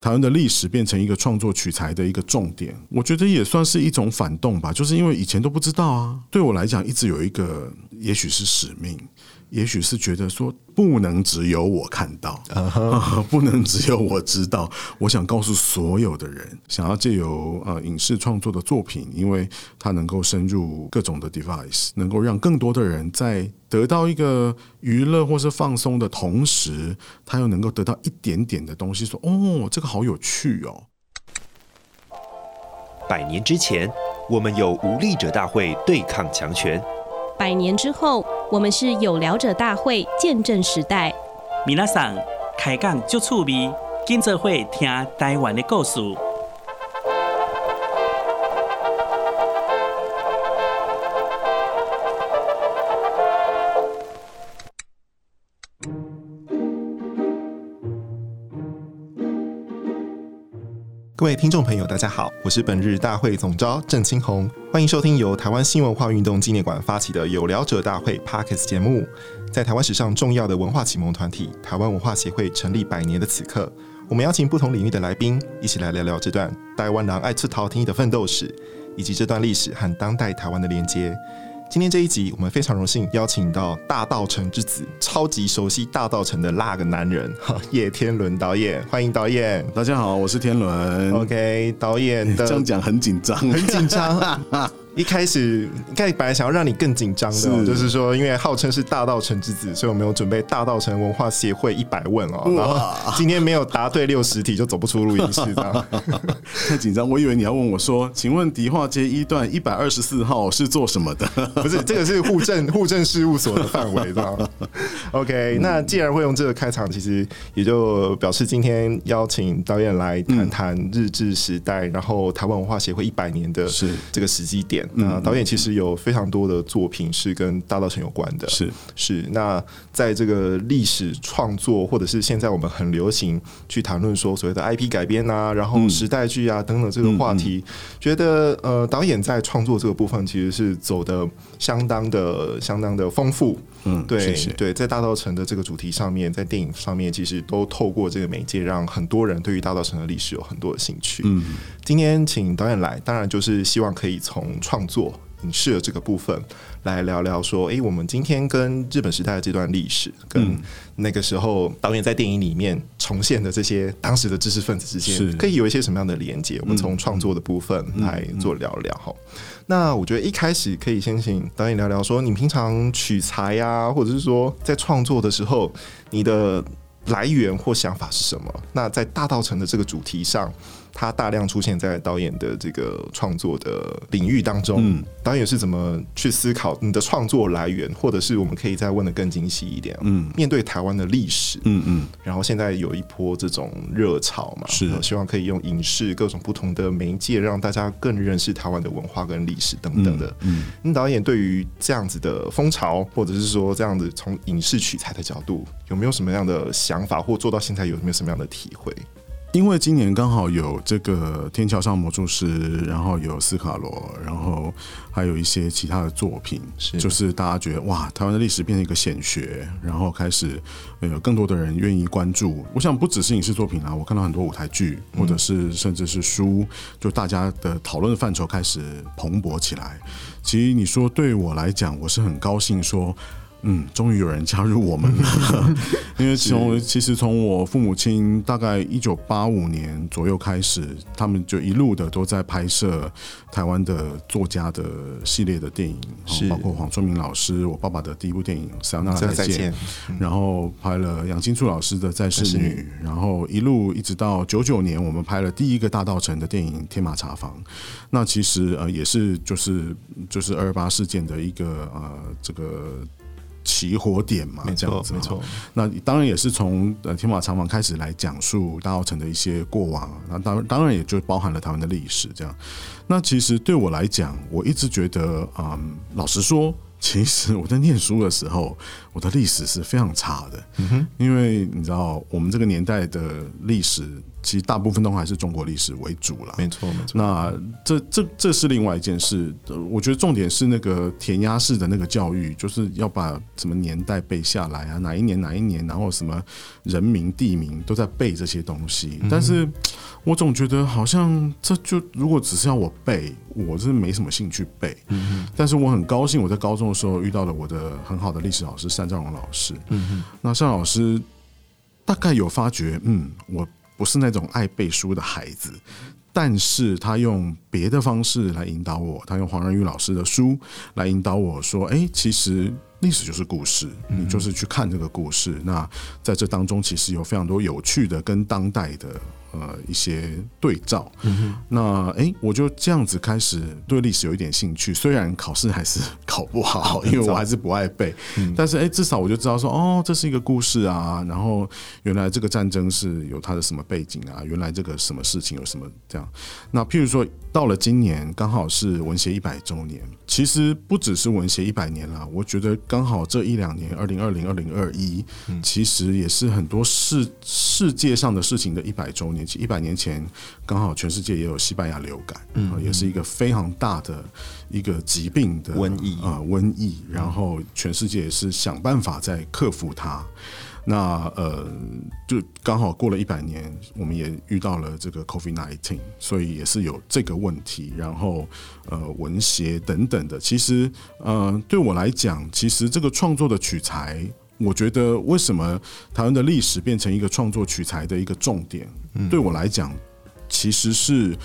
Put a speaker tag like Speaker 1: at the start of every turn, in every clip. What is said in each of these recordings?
Speaker 1: 台湾的历史变成一个创作取材的一个重点，我觉得也算是一种反动吧。就是因为以前都不知道啊，对我来讲一直有一个，也许是使命。也许是觉得说不能只有我看到，uh huh. 不能只有我知道。我想告诉所有的人，想要借由呃影视创作的作品，因为它能够深入各种的 device，能够让更多的人在得到一个娱乐或是放松的同时，他又能够得到一点点的东西。说哦，这个好有趣哦。
Speaker 2: 百年之前，我们有无力者大会对抗强权。
Speaker 3: 百年之后，我们是有聊者大会见证时代。
Speaker 4: 米娜桑开讲就趣味，跟着会听台湾的故事。
Speaker 5: 各位听众朋友，大家好，我是本日大会总召郑清红，欢迎收听由台湾新文化运动纪念馆发起的有聊者大会 Podcast 节目。在台湾史上重要的文化启蒙团体台湾文化协会成立百年的此刻，我们邀请不同领域的来宾，一起来聊聊这段台湾人爱出头天的奋斗史，以及这段历史和当代台湾的连接。今天这一集，我们非常荣幸邀请到大道城之子，超级熟悉大道城的那个男人哈，叶天伦导演，欢迎导演。
Speaker 1: 大家好，我是天伦。
Speaker 5: OK，导演的 这
Speaker 1: 样讲很紧张，
Speaker 5: 很紧张。一开始，应该本来想要让你更紧张的，是就是说，因为号称是大道城之子，所以我们有准备大道城文化协会一百问哦。哇然后今天没有答对六十题就走不出录音室，这样
Speaker 1: 太紧张。我以为你要问我说，请问迪化街一段一百二十四号是做什么的？
Speaker 5: 不是，这个是户政户政事务所的范围，这样。OK，那既然会用这个开场，其实也就表示今天邀请导演来谈谈日治时代，嗯、然后台湾文化协会一百年的是这个时机点。那导演其实有非常多的作品是跟大稻城有关的，是。是。那在这个历史创作，或者是现在我们很流行去谈论说所谓的 IP 改编啊，然后时代剧啊等等这个话题，觉得呃导演在创作这个部分其实是走得相当的相当的丰富。嗯，对对，在大稻城的这个主题上面，在电影上面，其实都透过这个媒介，让很多人对于大稻城的历史有很多的兴趣。嗯，今天请导演来，当然就是希望可以从创作影视的这个部分来聊聊，说，哎，我们今天跟日本时代的这段历史，跟那个时候导演在电影里面重现的这些当时的知识分子之间，可以有一些什么样的连接？我们从创作的部分来做聊聊哈。那我觉得一开始可以先请导演聊聊，说你平常取材呀，或者是说在创作的时候，你的来源或想法是什么？那在大道城的这个主题上。他大量出现在导演的这个创作的领域当中，嗯，导演是怎么去思考你的创作来源，或者是我们可以再问的更精细一点，嗯，面对台湾的历史，嗯嗯，然后现在有一波这种热潮嘛，是。希望可以用影视各种不同的媒介，让大家更认识台湾的文化跟历史等等的，嗯，那、嗯、导演对于这样子的风潮，或者是说这样子从影视取材的角度，有没有什么样的想法，或做到现在有没有什么样的体会？
Speaker 1: 因为今年刚好有这个《天桥上魔术师》，然后有斯卡罗，然后还有一些其他的作品，是就是大家觉得哇，台湾的历史变成一个显学，然后开始有更多的人愿意关注。我想不只是影视作品啊，我看到很多舞台剧，或者是甚至是书，就大家的讨论的范畴开始蓬勃起来。其实你说对我来讲，我是很高兴说。嗯，终于有人加入我们了。因为从其实从我父母亲大概一九八五年左右开始，他们就一路的都在拍摄台湾的作家的系列的电影，是包括黄春明老师，我爸爸的第一部电影《塞纳再见》，然后拍了杨金柱老师的《再世女》，然后一路一直到九九年，我们拍了第一个大道城的电影《天马茶坊》。那其实呃也是就是就是二二八事件的一个呃这个。起火点嘛，这样子，没错。那当然也是从呃天马厂房开始来讲述大澳城的一些过往，那当当然也就包含了台湾的历史这样。那其实对我来讲，我一直觉得，嗯，老实说，其实我在念书的时候，我的历史是非常差的。嗯哼，因为你知道，我们这个年代的历史，其实大部分都还是中国历史为主了。
Speaker 5: 没错，没错。
Speaker 1: 那这这这是另外一件事。我觉得重点是那个填鸭式的那个教育，就是要把什么年代背下来啊，哪一年哪一年，然后什么人名地名都在背这些东西。但是我总觉得好像这就如果只是要我背，我是没什么兴趣背。嗯哼。但是我很高兴，我在高中的。时候遇到了我的很好的历史老师单兆荣老师，嗯嗯，那单老师大概有发觉，嗯，我不是那种爱背书的孩子，但是他用别的方式来引导我，他用黄仁宇老师的书来引导我说，哎，其实历史就是故事，你就是去看这个故事，那在这当中其实有非常多有趣的跟当代的。呃，一些对照，那哎、欸，我就这样子开始对历史有一点兴趣。虽然考试还是考不好，因为我还是不爱背，嗯、但是哎、欸，至少我就知道说，哦，这是一个故事啊。然后原来这个战争是有它的什么背景啊？原来这个什么事情有什么这样？那譬如说，到了今年刚好是文协一百周年，其实不只是文协一百年了，我觉得刚好这一两年，二零二零、二零二一，其实也是很多世世界上的事情的一百周年。一百年前，刚好全世界也有西班牙流感，也是一个非常大的一个疾病的
Speaker 5: 瘟疫
Speaker 1: 啊，瘟疫。然后全世界也是想办法在克服它。那呃，就刚好过了一百年，我们也遇到了这个 COVID-19，所以也是有这个问题。然后呃，文学等等的，其实呃，对我来讲，其实这个创作的取材。我觉得为什么台湾的历史变成一个创作取材的一个重点？对我来讲，其实是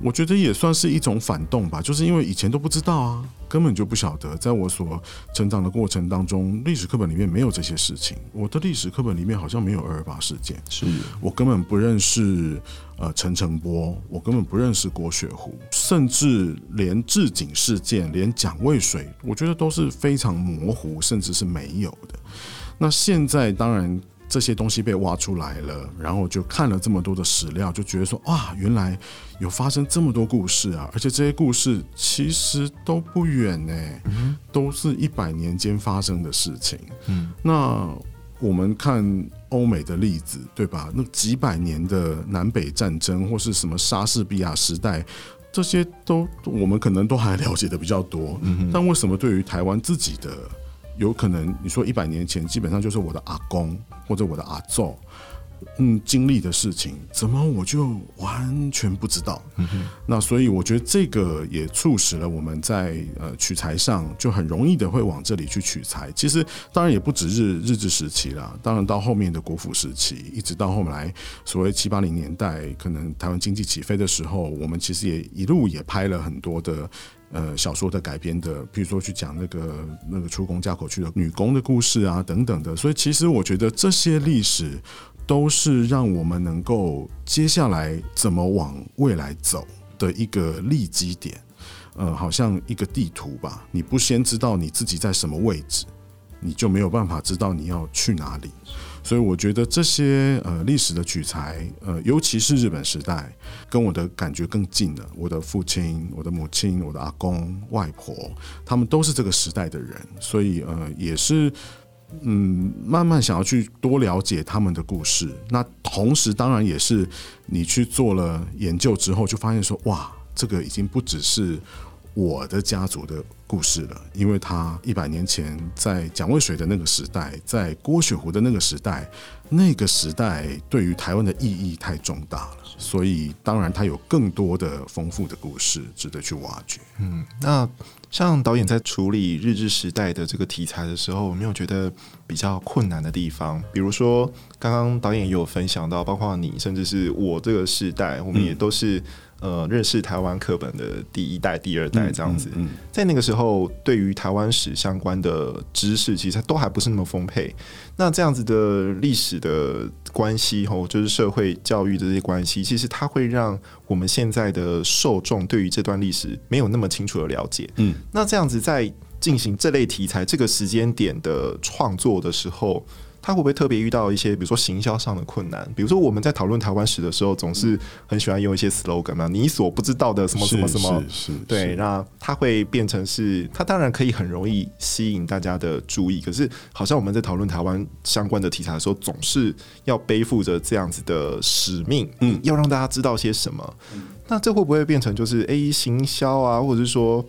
Speaker 1: 我觉得也算是一种反动吧。就是因为以前都不知道啊，根本就不晓得。在我所成长的过程当中，历史课本里面没有这些事情。我的历史课本里面好像没有二二八事件，是我根本不认识呃陈诚波，我根本不认识郭雪湖，甚至连治警事件、连蒋渭水，我觉得都是非常模糊，甚至是没有的。那现在当然这些东西被挖出来了，然后就看了这么多的史料，就觉得说哇，原来有发生这么多故事啊！而且这些故事其实都不远呢，都是一百年间发生的事情。嗯，那我们看欧美的例子，对吧？那几百年的南北战争或是什么莎士比亚时代，这些都我们可能都还了解的比较多。嗯，但为什么对于台湾自己的？有可能你说一百年前，基本上就是我的阿公或者我的阿祖，嗯，经历的事情，怎么我就完全不知道？嗯。那所以我觉得这个也促使了我们在呃取材上就很容易的会往这里去取材。其实当然也不止日日治时期啦，当然到后面的国府时期，一直到后来所谓七八零年代，可能台湾经济起飞的时候，我们其实也一路也拍了很多的。呃，小说的改编的，比如说去讲那个那个出宫嫁口去的女工的故事啊，等等的。所以其实我觉得这些历史都是让我们能够接下来怎么往未来走的一个立基点。呃，好像一个地图吧，你不先知道你自己在什么位置，你就没有办法知道你要去哪里。所以我觉得这些呃历史的取材，呃，尤其是日本时代，跟我的感觉更近了。我的父亲、我的母亲、我的阿公、外婆，他们都是这个时代的人，所以呃，也是嗯，慢慢想要去多了解他们的故事。那同时，当然也是你去做了研究之后，就发现说，哇，这个已经不只是我的家族的故事了，因为他一百年前在蒋渭水的那个时代，在郭雪湖的那个时代，那个时代对于台湾的意义太重大了，所以当然它有更多的丰富的故事值得去挖掘。
Speaker 5: 嗯，那像导演在处理日治时代的这个题材的时候，有没有觉得比较困难的地方？比如说，刚刚导演也有分享到，包括你，甚至是我这个时代，我们也都是。呃，认识台湾课本的第一代、第二代这样子，嗯嗯嗯、在那个时候，对于台湾史相关的知识，其实都还不是那么丰沛。那这样子的历史的关系，吼，就是社会教育的这些关系，其实它会让我们现在的受众对于这段历史没有那么清楚的了解。嗯，那这样子在进行这类题材这个时间点的创作的时候，他会不会特别遇到一些，比如说行销上的困难？比如说我们在讨论台湾史的时候，总是很喜欢用一些 slogan 嘛，你所不知道的什么什么什
Speaker 1: 么，
Speaker 5: 对，那它会变成是，它当然可以很容易吸引大家的注意，可是好像我们在讨论台湾相关的题材的时候，总是要背负着这样子的使命，嗯，要让大家知道些什么。那这会不会变成就是 A 行销啊，或者是说？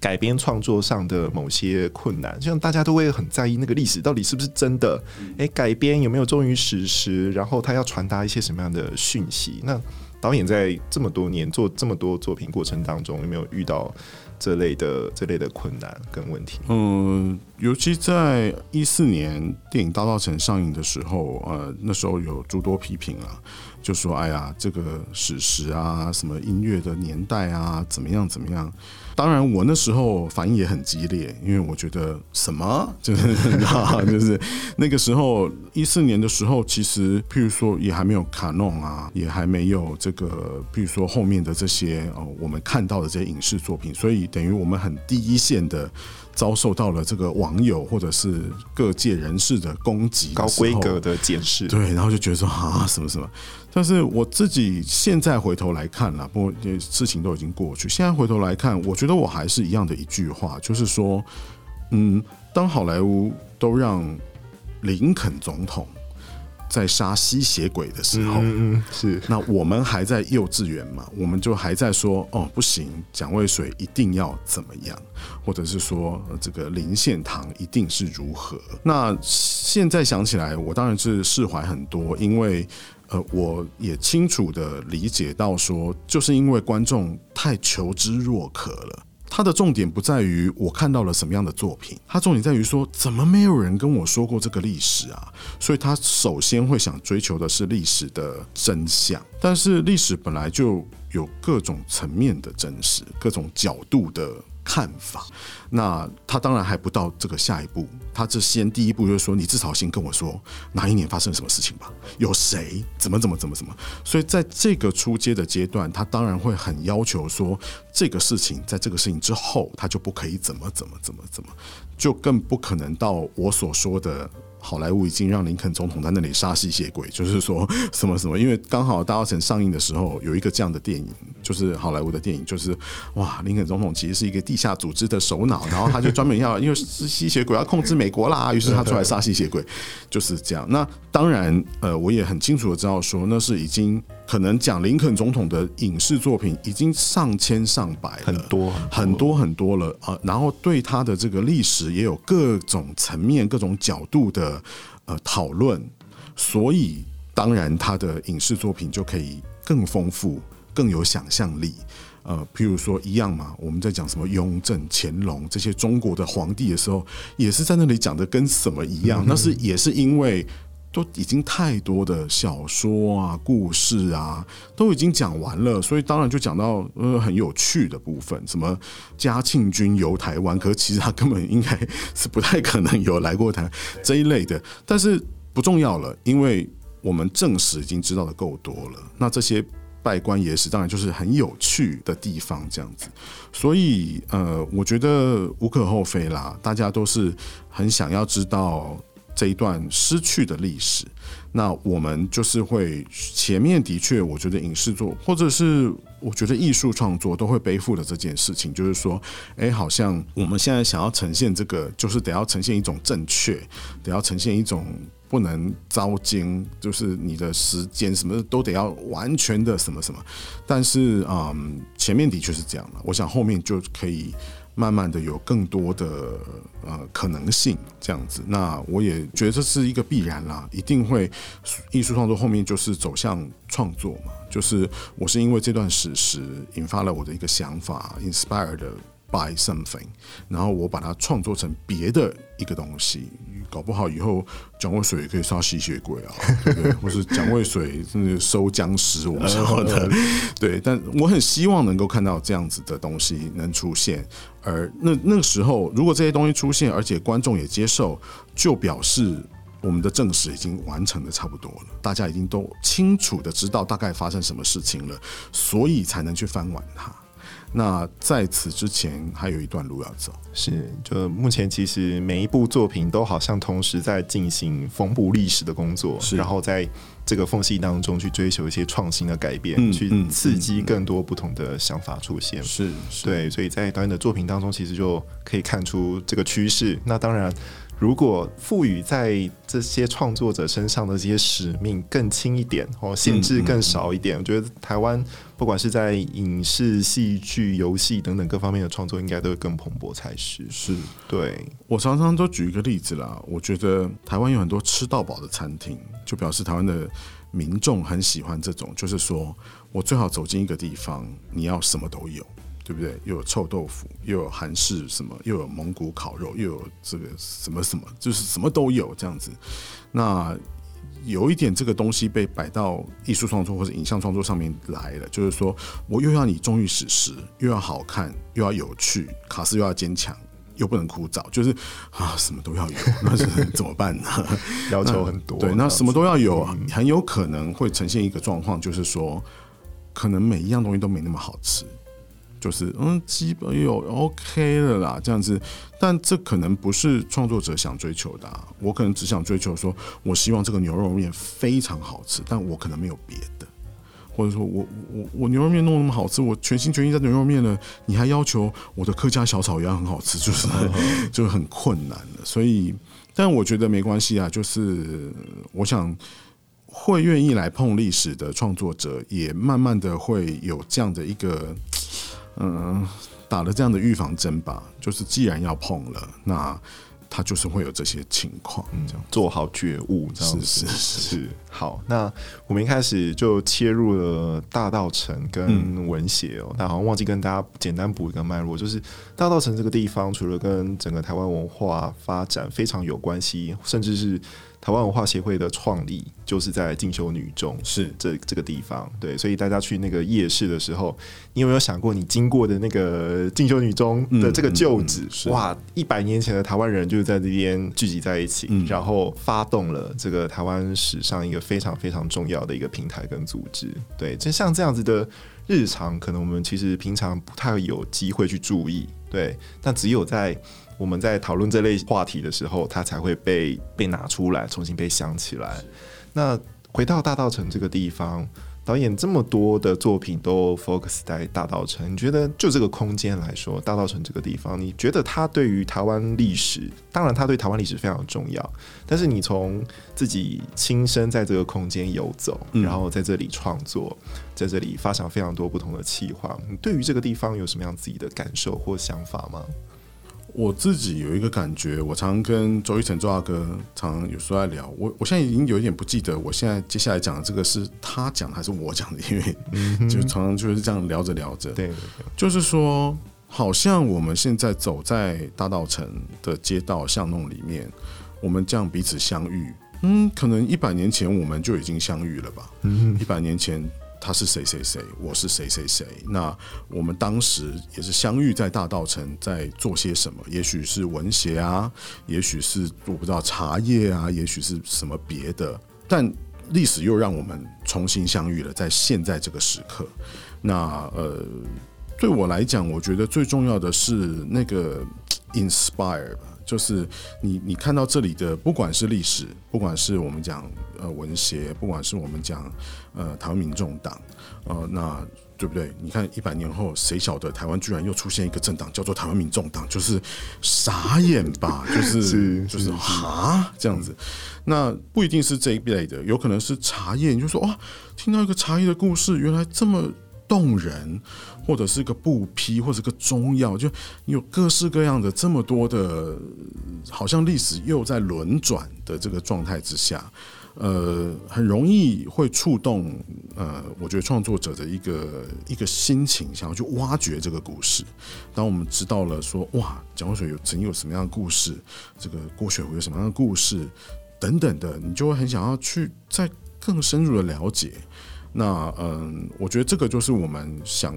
Speaker 5: 改编创作上的某些困难，像大家都会很在意那个历史到底是不是真的？诶、改编有没有忠于史实？然后他要传达一些什么样的讯息？那导演在这么多年做这么多作品过程当中，有没有遇到这类的这类的困难跟问题？
Speaker 1: 嗯，尤其在一四年电影《大稻埕》上映的时候，呃，那时候有诸多批评啊。就说：“哎呀，这个史实啊，什么音乐的年代啊，怎么样怎么样？当然，我那时候反应也很激烈，因为我觉得什么就是 就是那个时候一四年的时候，其实譬如说也还没有卡弄啊，也还没有这个，譬如说后面的这些哦，我们看到的这些影视作品，所以等于我们很第一线的。”遭受到了这个网友或者是各界人士的攻击，
Speaker 5: 高规格的检视，
Speaker 1: 对，然后就觉得说啊，什么什么。但是我自己现在回头来看了，不过事情都已经过去。现在回头来看，我觉得我还是一样的一句话，就是说，嗯，当好莱坞都让林肯总统。在杀吸血鬼的时候，
Speaker 5: 嗯，是
Speaker 1: 那我们还在幼稚园嘛？我们就还在说哦，不行，蒋渭水一定要怎么样，或者是说这个林献堂一定是如何？那现在想起来，我当然是释怀很多，因为呃，我也清楚的理解到说，就是因为观众太求知若渴了。他的重点不在于我看到了什么样的作品，他重点在于说，怎么没有人跟我说过这个历史啊？所以他首先会想追求的是历史的真相。但是历史本来就有各种层面的真实，各种角度的。看法，那他当然还不到这个下一步，他这先第一步就是说，你至少先跟我说哪一年发生什么事情吧，有谁，怎么怎么怎么怎么，所以在这个初阶的阶段，他当然会很要求说，这个事情在这个事情之后，他就不可以怎么怎么怎么怎么，就更不可能到我所说的。好莱坞已经让林肯总统在那里杀吸血鬼，就是说什么什么，因为刚好《大奥城》上映的时候有一个这样的电影，就是好莱坞的电影，就是哇，林肯总统其实是一个地下组织的首脑，然后他就专门要因为吸血鬼要控制美国啦，于是他出来杀吸血鬼，就是这样。那当然，呃，我也很清楚的知道说那是已经。可能讲林肯总统的影视作品已经上千上百了，
Speaker 5: 很多
Speaker 1: 很多很多了啊！然后对他的这个历史也有各种层面、各种角度的呃讨论，所以当然他的影视作品就可以更丰富、更有想象力。呃，譬如说一样嘛，我们在讲什么雍正、乾隆这些中国的皇帝的时候，也是在那里讲的跟什么一样？那是也是因为。都已经太多的小说啊、故事啊，都已经讲完了，所以当然就讲到呃很有趣的部分，什么嘉庆君游台湾，可其实他根本应该是不太可能有来过台这一类的，但是不重要了，因为我们正史已经知道的够多了，那这些稗官野史当然就是很有趣的地方，这样子，所以呃，我觉得无可厚非啦，大家都是很想要知道。这一段失去的历史，那我们就是会前面的确，我觉得影视作或者是我觉得艺术创作都会背负的这件事情，就是说，哎，好像我们现在想要呈现这个，就是得要呈现一种正确，得要呈现一种不能糟践，就是你的时间什么都得要完全的什么什么。但是，嗯，前面的确是这样的，我想后面就可以。慢慢的有更多的呃可能性这样子，那我也觉得这是一个必然啦，一定会艺术创作后面就是走向创作嘛，就是我是因为这段史实引发了我的一个想法，inspire 的 by something，然后我把它创作成别的一个东西。搞不好以后蒋渭水也可以杀吸血鬼啊，对不对？或是蒋渭水收僵尸，我们说的，对。但我很希望能够看到这样子的东西能出现，而那那个时候，如果这些东西出现，而且观众也接受，就表示我们的证实已经完成的差不多了，大家已经都清楚的知道大概发生什么事情了，所以才能去翻完它。那在此之前还有一段路要走。
Speaker 5: 是，就目前其实每一部作品都好像同时在进行缝补历史的工作，是然后在这个缝隙当中去追求一些创新的改变，嗯、去刺激更多不同的想法出现。
Speaker 1: 是，
Speaker 5: 对，所以在导演的作品当中，其实就可以看出这个趋势。那当然。如果赋予在这些创作者身上的这些使命更轻一点，哦限制更少一点，嗯嗯、我觉得台湾不管是在影视、戏剧、游戏等等各方面的创作，应该都会更蓬勃才是。
Speaker 1: 是，
Speaker 5: 对。
Speaker 1: 我常常都举一个例子啦，我觉得台湾有很多吃到饱的餐厅，就表示台湾的民众很喜欢这种，就是说我最好走进一个地方，你要什么都有。对不对？又有臭豆腐，又有韩式什么，又有蒙古烤肉，又有这个什么什么，就是什么都有这样子。那有一点这个东西被摆到艺术创作或者影像创作上面来了，就是说我又要你忠于史实，又要好看，又要有趣，卡斯又要坚强，又不能枯燥，就是啊，什么都要有，那是怎么办呢？
Speaker 5: 要求很多。
Speaker 1: 对，那什么都要有，很有可能会呈现一个状况，就是说，可能每一样东西都没那么好吃。就是嗯，基本有 OK 了啦，这样子，但这可能不是创作者想追求的啊。我可能只想追求说，我希望这个牛肉面非常好吃，但我可能没有别的，或者说我我我牛肉面弄那么好吃，我全心全意在牛肉面了，你还要求我的客家小炒一样很好吃，就是 就很困难了。所以，但我觉得没关系啊，就是我想会愿意来碰历史的创作者，也慢慢的会有这样的一个。嗯，打了这样的预防针吧，就是既然要碰了，那他就是会有这些情况，这样、嗯、做好觉悟，这样子是是是，是。好，那我们一开始就切入了大道城跟文协哦，但、嗯、好像忘记跟大家简单补一个脉络，就是大道城这个地方，除了跟整个台湾文化发展非常有关系，甚至是。台湾文化协会的创立就是在进修女中，是这这个地方。对，所以大家去那个夜市的时候，你有没有想过，你经过的那个进修女中的这个旧址，嗯嗯、哇，一百年前的台湾人就是在这边聚集在一起，嗯、然后发动了这个台湾史上一个非常非常重要的一个平台跟组织。对，就像这样子的日常，可能我们其实平常不太有机会去注意。对，但只有在我们在讨论这类话题的时候，它才会被被拿出来，重新被想起来。那回到大道城这个地方，导演这么多的作品都 focus 在大道城，你觉得就这个空间来说，大道城这个地方，你觉得它对于台湾历史，当然它对台湾历史非常重要，但是你从自己亲身在这个空间游走，然后在这里创作，在这里发想非常多不同的企划，你对于这个地方有什么样自己的感受或想法吗？我自己有一个感觉，我常常跟周一成周大哥常常有时候在聊。我我现在已经有一点不记得，我现在接下来讲的这个是他讲的还是我讲的？因为就常常就是这样聊着聊着，对，就是说，好像我们现在走在大道城的街道巷弄里面，我们这样彼此相遇，嗯，可能一百年前我们就已经相遇了吧？嗯一百年前。他是谁谁谁，我是谁谁谁。那我们当时也是相遇在大稻城，在做些什么？也许是文学啊，也许是我不知道茶叶啊，也许是什么别的。但历史又让我们重新相遇了，在现在这个时刻。那呃，对我来讲，我觉得最重要的是那个 inspire 吧。就是你，你看到这里的，不管是历史，不管是我们讲呃文学，不管是我们讲呃台湾民众党，呃，那对不对？你看一百年后，谁晓得台湾居然又出现一个政党叫做台湾民众党，就是傻眼吧？就是，是就是哈这样子，那不一定是这一类的，有可能是茶叶。你就说哇，听到一个茶叶的故事，原来这么动人。或者是个布匹，或者个中药，就有各式各样的这么多的，好像历史又在轮转的这个状态之下，呃，很容易会触动呃，我觉得创作者的一个一个心情，想要去挖掘这个故事。当我们知道了说，哇，蒋渭水有曾经有什么样的故事，这个郭雪湖有什么样的故事等等的，你就会很想要去再更深入的了解。那嗯，我觉得这个就是我们想。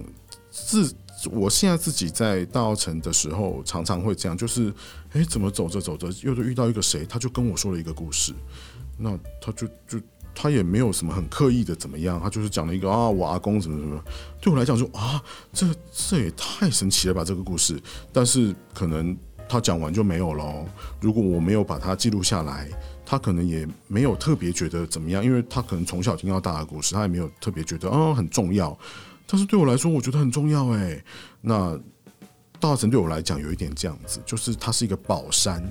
Speaker 1: 自我现在自己在大稻埕的时候，常常会这样，就是，哎，怎么走着走着，又遇到一个谁，他就跟我说了一个故事，那他就就他也没有什么很刻意的怎么样，他就是讲了一个啊，我阿公怎么怎么，对我来讲说啊，这这也太神奇了吧这个故事。但是可能他讲完就没有了。如果我没有把它记录下来，他可能也没有特别觉得怎么样，因为他可能从小听到大的故事，他也没有特别觉得啊很重要。但是对我来说，我觉得很重要哎。那大稻埕对我来讲有一点这样子，就是它是一个宝山，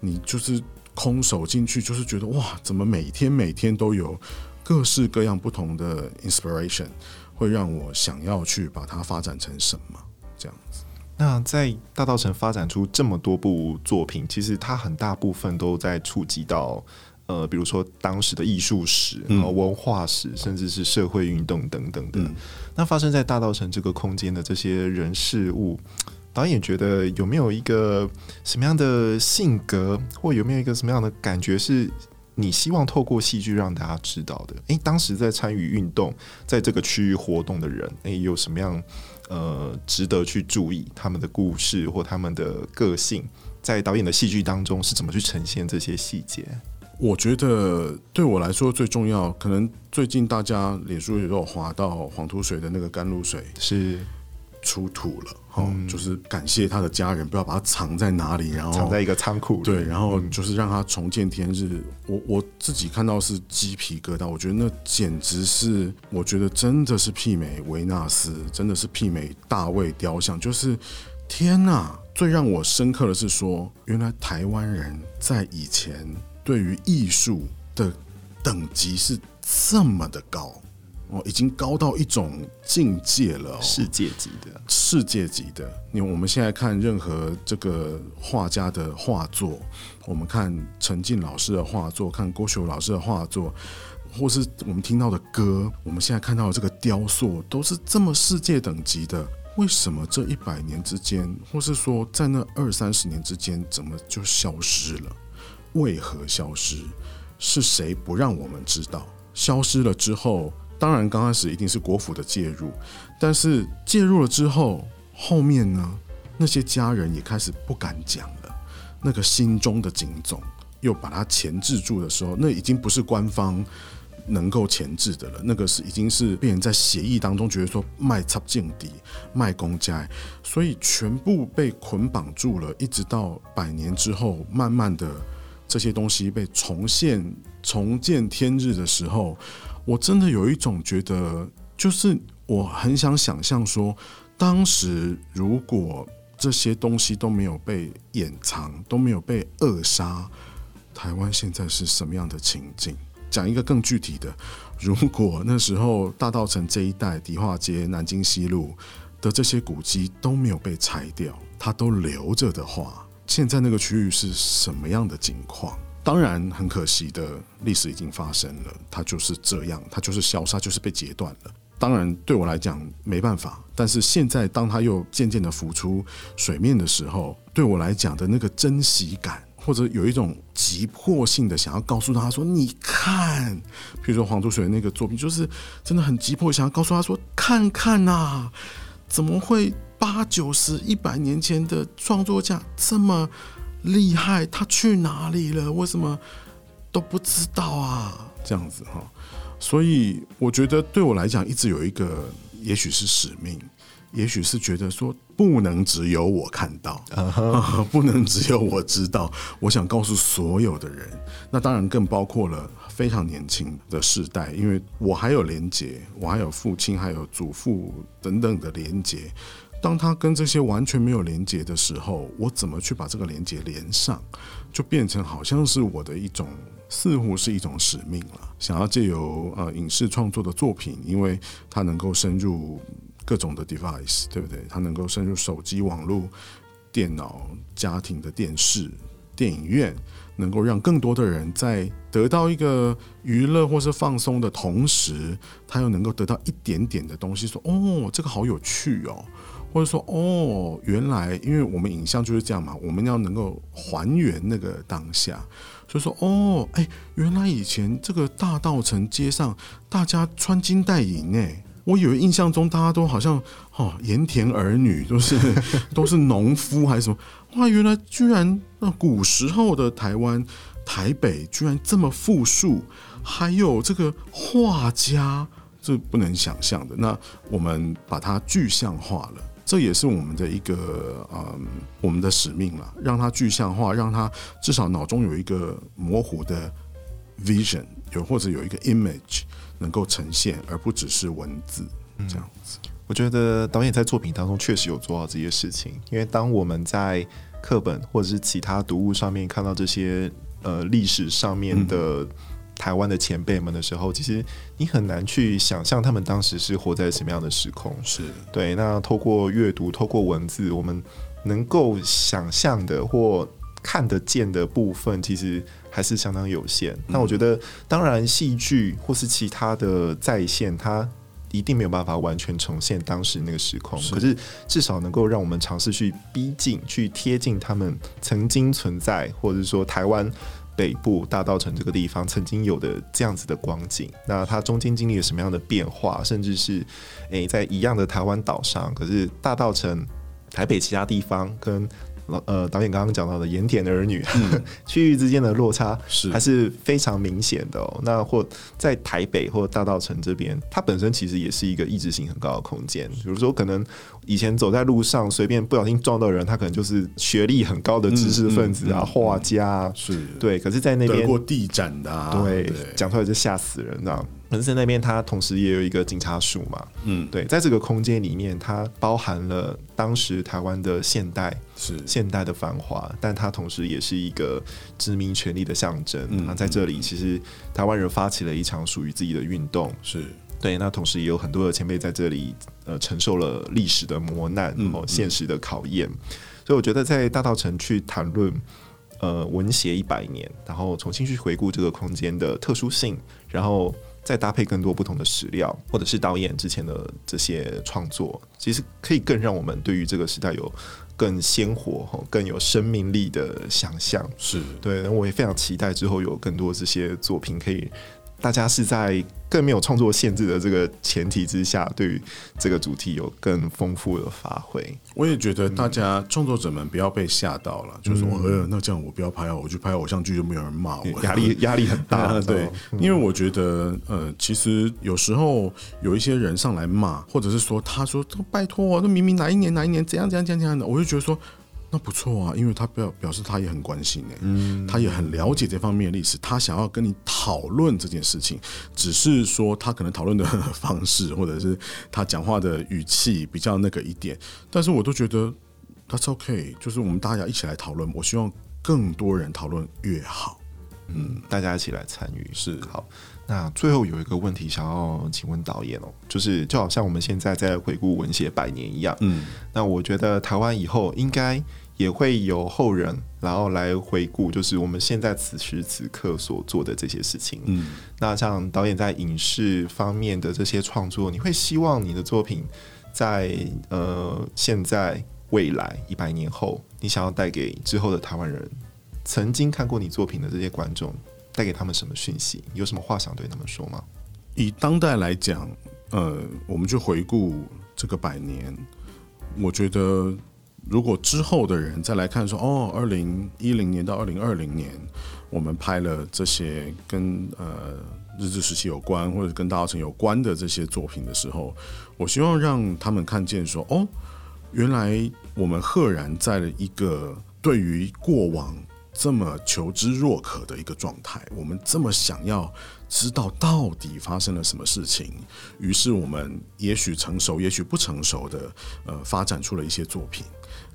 Speaker 1: 你就是。空手进去就是觉得哇，怎么每天每天都有各式各样不同的 inspiration，会让我想要去把它发展成什么这样子。
Speaker 5: 那在大道城发展出这么多部作品，其实它很大部分都在触及到呃，比如说当时的艺术史、嗯、文化史，甚至是社会运动等等的。嗯、那发生在大道城这个空间的这些人事物。导演觉得有没有一个什么样的性格，或有没有一个什么样的感觉，是你希望透过戏剧让大家知道的？诶，当时在参与运动，在这个区域活动的人，诶，有什么样呃值得去注意他们的故事或他们的个性，在导演的戏剧当中是怎么去呈现这些细节？
Speaker 1: 我觉得对我来说最重要，可能最近大家脸书也都有划到黄土水的那个甘露水
Speaker 5: 是。
Speaker 1: 出土了，哦，嗯、就是感谢他的家人，不要把它藏在哪里，然后
Speaker 5: 藏在一个仓库，
Speaker 1: 对，然后就是让他重见天日。嗯、我我自己看到是鸡皮疙瘩，我觉得那简直是，我觉得真的是媲美维纳斯，真的是媲美大卫雕像。就是天哪！最让我深刻的是说，原来台湾人在以前对于艺术的等级是这么的高。哦，已经高到一种境界了，哦，
Speaker 5: 世界级的，
Speaker 1: 世界级的。因为我们现在看任何这个画家的画作，我们看陈进老师的画作，看郭秀老师的画作，或是我们听到的歌，我们现在看到的这个雕塑，都是这么世界等级的。为什么这一百年之间，或是说在那二三十年之间，怎么就消失了？为何消失？是谁不让我们知道？消失了之后。当然，刚开始一定是国府的介入，但是介入了之后，后面呢，那些家人也开始不敢讲了。那个心中的警总又把它钳制住的时候，那已经不是官方能够钳制的了。那个是已经是被人在协议当中觉得说卖插劲敌、卖公家，所以全部被捆绑住了。一直到百年之后，慢慢的这些东西被重现、重见天日的时候。我真的有一种觉得，就是我很想想象说，当时如果这些东西都没有被掩藏，都没有被扼杀，台湾现在是什么样的情景？讲一个更具体的，如果那时候大稻城这一带、迪化街、南京西路的这些古迹都没有被拆掉，它都留着的话，现在那个区域是什么样的景况？当然，很可惜的历史已经发生了，它就是这样，它就是消杀，就是被截断了。当然，对我来讲没办法。但是现在，当它又渐渐的浮出水面的时候，对我来讲的那个珍惜感，或者有一种急迫性的想要告诉他说：“你看，比如说黄竹水那个作品，就是真的很急迫，想要告诉他说：看看呐、怎么会八九十、一百年前的创作家这么？”厉害，他去哪里了？为什么都不知道啊？这样子哈，所以我觉得对我来讲，一直有一个，也许是使命，也许是觉得说，不能只有我看到，uh huh. 不能只有我知道。我想告诉所有的人，那当然更包括了非常年轻的世代，因为我还有连结，我还有父亲，还有祖父等等的连结。当他跟这些完全没有连接的时候，我怎么去把这个连接连上，就变成好像是我的一种，似乎是一种使命了。想要借由呃影视创作的作品，因为它能够深入各种的 device，对不对？它能够深入手机、网络、电脑、家庭的电视、电影院，能够让更多的人在得到一个娱乐或是放松的同时，他又能够得到一点点的东西，说哦，这个好有趣哦。或者说，哦，原来因为我们影像就是这样嘛，我们要能够还原那个当下，所以说，哦，哎，原来以前这个大道城街上大家穿金戴银，哎，我以为印象中大家都好像哦盐田儿女，都是 都是农夫还是什么，哇，原来居然那古时候的台湾台北居然这么富庶，还有这个画家，这不能想象的。那我们把它具象化了，这也是我们的一个嗯，我们的使命了，让它具象化，让它至少脑中有一个模糊的 vision，有或者有一个 image 能够呈现，而不只是文字这样子。嗯
Speaker 5: 我觉得导演在作品当中确实有做到这些事情，因为当我们在课本或者是其他读物上面看到这些呃历史上面的台湾的前辈们的时候，其实你很难去想象他们当时是活在什么样的时空。
Speaker 1: 是
Speaker 5: 对。那透过阅读，透过文字，我们能够想象的或看得见的部分，其实还是相当有限。那我觉得，当然戏剧或是其他的再现，它。一定没有办法完全重现当时那个时空，可是至少能够让我们尝试去逼近、去贴近他们曾经存在，或者是说台湾北部大道城这个地方曾经有的这样子的光景。那它中间经历了什么样的变化，甚至是诶、在一样的台湾岛上，可是大道城、台北其他地方跟。呃，导演刚刚讲到的盐田儿女，嗯、区域之间的落差是还是非常明显的哦。那或在台北或大道城这边，它本身其实也是一个意志性很高的空间。比如说，可能以前走在路上，随便不小心撞到人，他可能就是学历很高的知识分子啊，画、嗯嗯、家是对。可是，在那边
Speaker 1: 得过地展的、啊，
Speaker 5: 对，讲出来就吓死人，这样。可是在那边，它同时也有一个警察署嘛，嗯，对，在这个空间里面，它包含了当时台湾的现代，是现代的繁华，但它同时也是一个殖民权力的象征。那、嗯、在这里，其实台湾人发起了一场属于自己的运动，是对。那同时也有很多的前辈在这里，呃，承受了历史的磨难，然后现实的考验、嗯嗯。所以我觉得，在大道城去谈论，呃，文协一百年，然后重新去回顾这个空间的特殊性，然后。再搭配更多不同的史料，或者是导演之前的这些创作，其实可以更让我们对于这个时代有更鲜活、更有生命力的想象。是对，我也非常期待之后有更多这些作品可以。大家是在更没有创作限制的这个前提之下，对于这个主题有更丰富的发挥。
Speaker 1: 我也觉得大家创作者们不要被吓到了，嗯、就是说，呃，那这样我不要拍啊，我去拍偶像剧就没有人骂我，
Speaker 5: 压力压力很大。
Speaker 1: 对，因为我觉得，呃，其实有时候有一些人上来骂，或者是说，他说，拜托，那明明哪一年哪一年怎样怎样怎样怎样的，我就觉得说。那不错啊，因为他表表示他也很关心哎、欸，嗯，他也很了解这方面的历史，他想要跟你讨论这件事情，只是说他可能讨论的 方式或者是他讲话的语气比较那个一点，但是我都觉得 That's OK，就是我们大家一起来讨论，我希望更多人讨论越好，
Speaker 5: 嗯，大家一起来参与是好。那最后有一个问题想要请问导演哦，就是就好像我们现在在回顾文学百年一样，嗯，那我觉得台湾以后应该。也会有后人，然后来回顾，就是我们现在此时此刻所做的这些事情。嗯，那像导演在影视方面的这些创作，你会希望你的作品在呃现在未来一百年后，你想要带给之后的台湾人，曾经看过你作品的这些观众，带给他们什么讯息？有什么话想对他们说吗？
Speaker 1: 以当代来讲，呃，我们就回顾这个百年，我觉得。如果之后的人再来看说，哦，二零一零年到二零二零年，我们拍了这些跟呃日治时期有关或者跟大稻埕有关的这些作品的时候，我希望让他们看见说，哦，原来我们赫然在了一个对于过往这么求知若渴的一个状态，我们这么想要。知道到底发生了什么事情，于是我们也许成熟，也许不成熟的，呃，发展出了一些作品。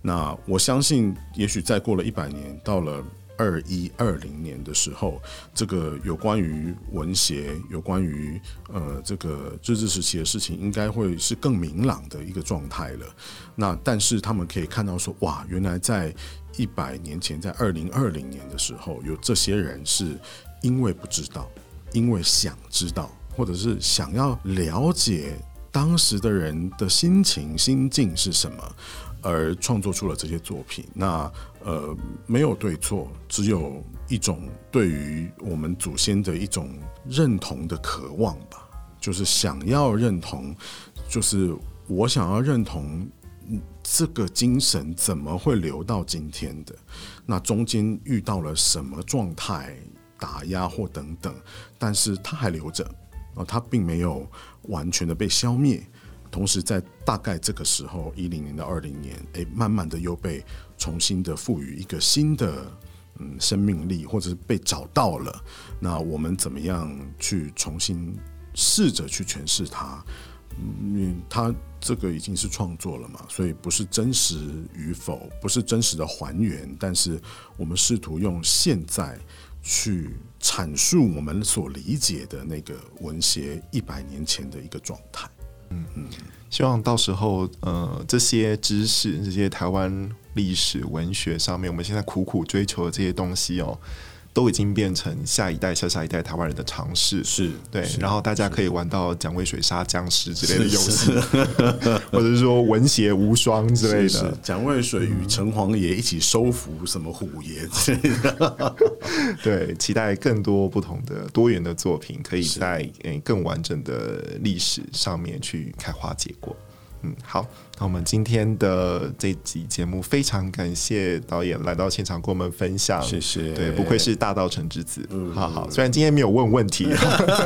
Speaker 1: 那我相信，也许再过了一百年，到了二一二零年的时候，这个有关于文协，有关于呃这个日治时期的事情，应该会是更明朗的一个状态了。那但是他们可以看到说，哇，原来在一百年前，在二零二零年的时候，有这些人是因为不知道。因为想知道，或者是想要了解当时的人的心情、心境是什么，而创作出了这些作品。那呃，没有对错，只有一种对于我们祖先的一种认同的渴望吧。就是想要认同，就是我想要认同这个精神怎么会留到今天的？那中间遇到了什么状态？打压或等等，但是它还留着啊，它并没有完全的被消灭。同时，在大概这个时候，一零年到二零年，诶，慢慢的又被重新的赋予一个新的嗯生命力，或者是被找到了。那我们怎么样去重新试着去诠释它？嗯，它这个已经是创作了嘛，所以不是真实与否，不是真实的还原，但是我们试图用现在去阐述我们所理解的那个文学一百年前的一个状态。
Speaker 5: 嗯嗯，希望到时候呃这些知识，这些台湾历史文学上面，我们现在苦苦追求的这些东西哦。都已经变成下一代、下下一代台湾人的尝试，
Speaker 1: 是
Speaker 5: 对，
Speaker 1: 是
Speaker 5: 然后大家可以玩到蒋渭水杀僵尸之类的游戏，或者是说文协无双之类的，
Speaker 1: 蒋渭水与城隍爷一起收服什么虎爷之类的，
Speaker 5: 对，期待更多不同的多元的作品，可以在更完整的历史上面去开花结果。嗯，好，那我们今天的这集节目非常感谢导演来到现场跟我们分享，
Speaker 1: 谢谢。
Speaker 5: 对，不愧是大道成之子，嗯，好好。虽然今天没有问问题，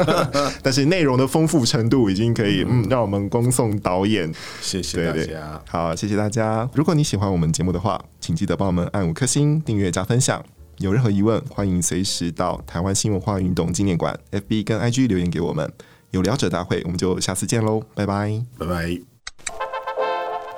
Speaker 5: 但是内容的丰富程度已经可以嗯，让我们恭送导演。
Speaker 1: 谢谢大家，
Speaker 5: 好，谢谢大家。如果你喜欢我们节目的话，请记得帮我们按五颗星、订阅加分享。有任何疑问，欢迎随时到台湾新文化运动纪念馆 FB 跟 IG 留言给我们。有聊者大会，我们就下次见喽，拜拜，
Speaker 1: 拜拜。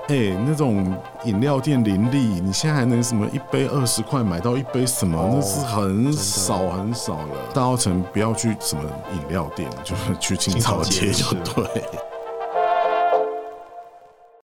Speaker 1: 哎、欸，那种饮料店林立，你现在还能什么一杯二十块买到一杯什么？哦、那是很少很少了。大澳城不要去什么饮料店，就是去青草街就对。